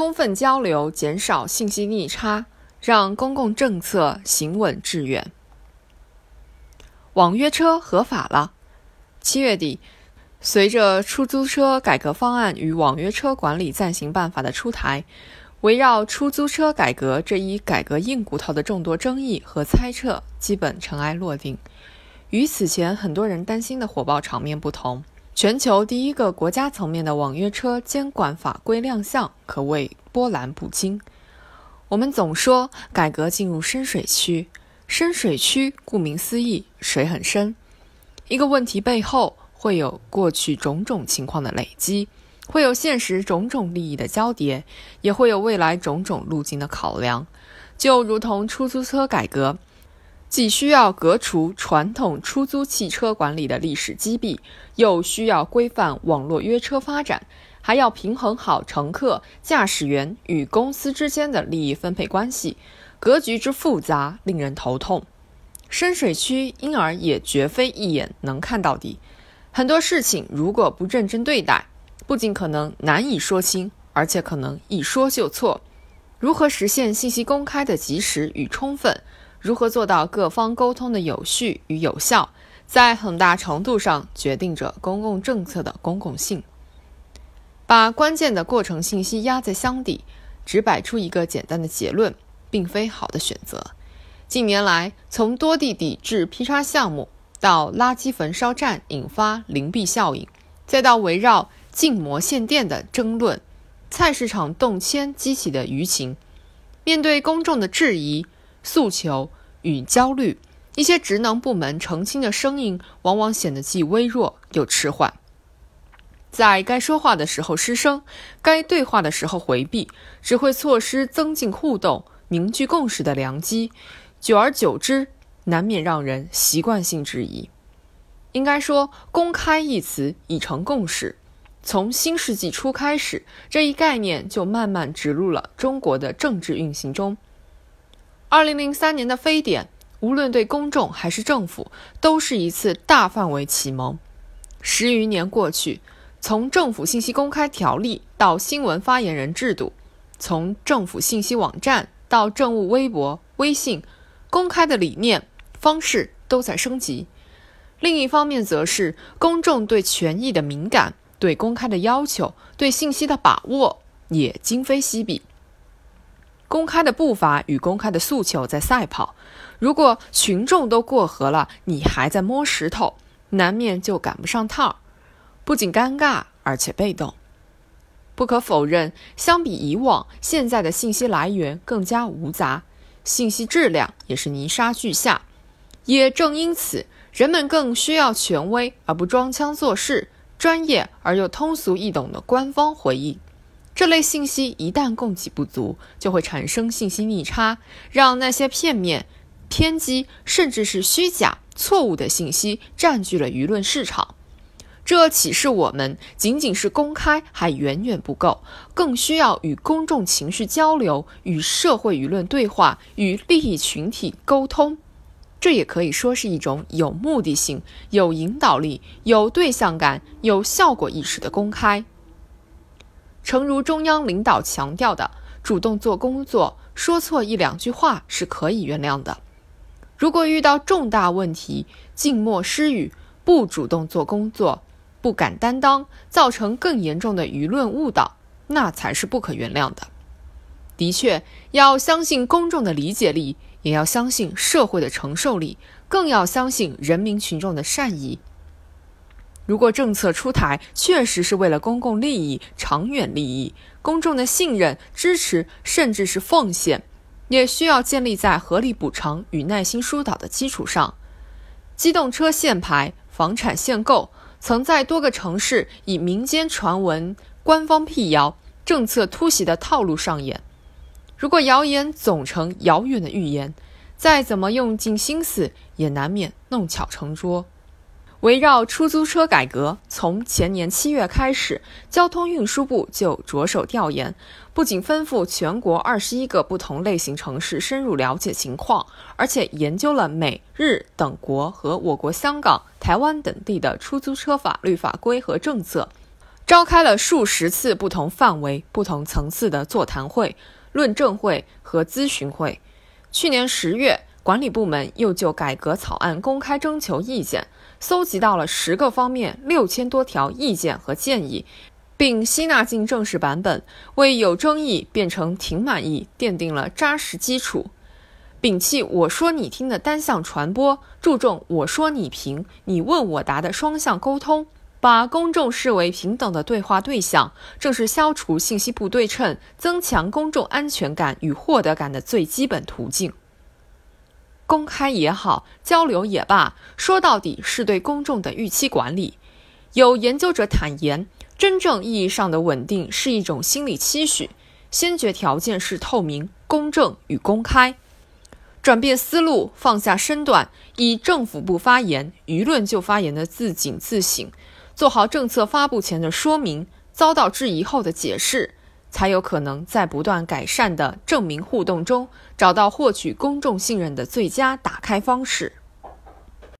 充分交流，减少信息逆差，让公共政策行稳致远。网约车合法了。七月底，随着出租车改革方案与网约车管理暂行办法的出台，围绕出租车改革这一改革硬骨头的众多争议和猜测基本尘埃落定。与此前很多人担心的火爆场面不同，全球第一个国家层面的网约车监管法规亮相，可谓波澜不惊。我们总说改革进入深水区，深水区顾名思义，水很深。一个问题背后会有过去种种情况的累积，会有现实种种利益的交叠，也会有未来种种路径的考量。就如同出租车改革，既需要革除传统出租汽车管理的历史积弊，又需要规范网络约车发展，还要平衡好乘客、驾驶员与公司之间的利益分配关系，格局之复杂，令人头痛。深水区，因而也绝非一眼能看到底。很多事情如果不认真对待，不仅可能难以说清，而且可能一说就错。如何实现信息公开的及时与充分？如何做到各方沟通的有序与有效？在很大程度上决定着公共政策的公共性。把关键的过程信息压在箱底，只摆出一个简单的结论，并非好的选择。近年来，从多地抵制劈叉项目，到垃圾焚烧站引发邻避效应，再到围绕禁摩限电的争论，菜市场动迁激起的舆情，面对公众的质疑、诉求与焦虑，一些职能部门澄清的声音往往显得既微弱又迟缓，在该说话的时候失声，该对话的时候回避，只会错失增进互动、凝聚共识的良机。久而久之，难免让人习惯性质疑。应该说，“公开”一词已成共识。从新世纪初开始，这一概念就慢慢植入了中国的政治运行中。二零零三年的非典，无论对公众还是政府，都是一次大范围启蒙。十余年过去，从政府信息公开条例到新闻发言人制度，从政府信息网站到政务微博、微信。公开的理念、方式都在升级，另一方面则是公众对权益的敏感、对公开的要求、对信息的把握也今非昔比。公开的步伐与公开的诉求在赛跑，如果群众都过河了，你还在摸石头，难免就赶不上趟儿，不仅尴尬，而且被动。不可否认，相比以往，现在的信息来源更加无杂。信息质量也是泥沙俱下，也正因此，人们更需要权威而不装腔作势、专业而又通俗易懂的官方回应。这类信息一旦供给不足，就会产生信息逆差，让那些片面、偏激甚至是虚假、错误的信息占据了舆论市场。这启示我们，仅仅是公开还远远不够，更需要与公众情绪交流、与社会舆论对话、与利益群体沟通。这也可以说是一种有目的性、有引导力、有对象感、有效果意识的公开。诚如中央领导强调的，主动做工作，说错一两句话是可以原谅的。如果遇到重大问题，静默失语，不主动做工作。不敢担当，造成更严重的舆论误导，那才是不可原谅的。的确，要相信公众的理解力，也要相信社会的承受力，更要相信人民群众的善意。如果政策出台确实是为了公共利益、长远利益，公众的信任、支持，甚至是奉献，也需要建立在合理补偿与耐心疏导的基础上。机动车限牌、房产限购。曾在多个城市以民间传闻、官方辟谣、政策突袭的套路上演。如果谣言总成遥远的预言，再怎么用尽心思，也难免弄巧成拙。围绕出租车改革，从前年七月开始，交通运输部就着手调研，不仅吩咐全国二十一个不同类型城市深入了解情况，而且研究了美日等国和我国香港、台湾等地的出租车法律法规和政策，召开了数十次不同范围、不同层次的座谈会、论证会和咨询会。去年十月，管理部门又就改革草案公开征求意见，搜集到了十个方面六千多条意见和建议，并吸纳进正式版本，为有争议变成挺满意奠定了扎实基础。摒弃我说你听的单向传播，注重我说你评、你问我答的双向沟通。把公众视为平等的对话对象，正是消除信息不对称、增强公众安全感与获得感的最基本途径。公开也好，交流也罢，说到底是对公众的预期管理。有研究者坦言，真正意义上的稳定是一种心理期许，先决条件是透明、公正与公开。转变思路，放下身段，以政府不发言，舆论就发言的自警自省。做好政策发布前的说明，遭到质疑后的解释，才有可能在不断改善的证明互动中，找到获取公众信任的最佳打开方式。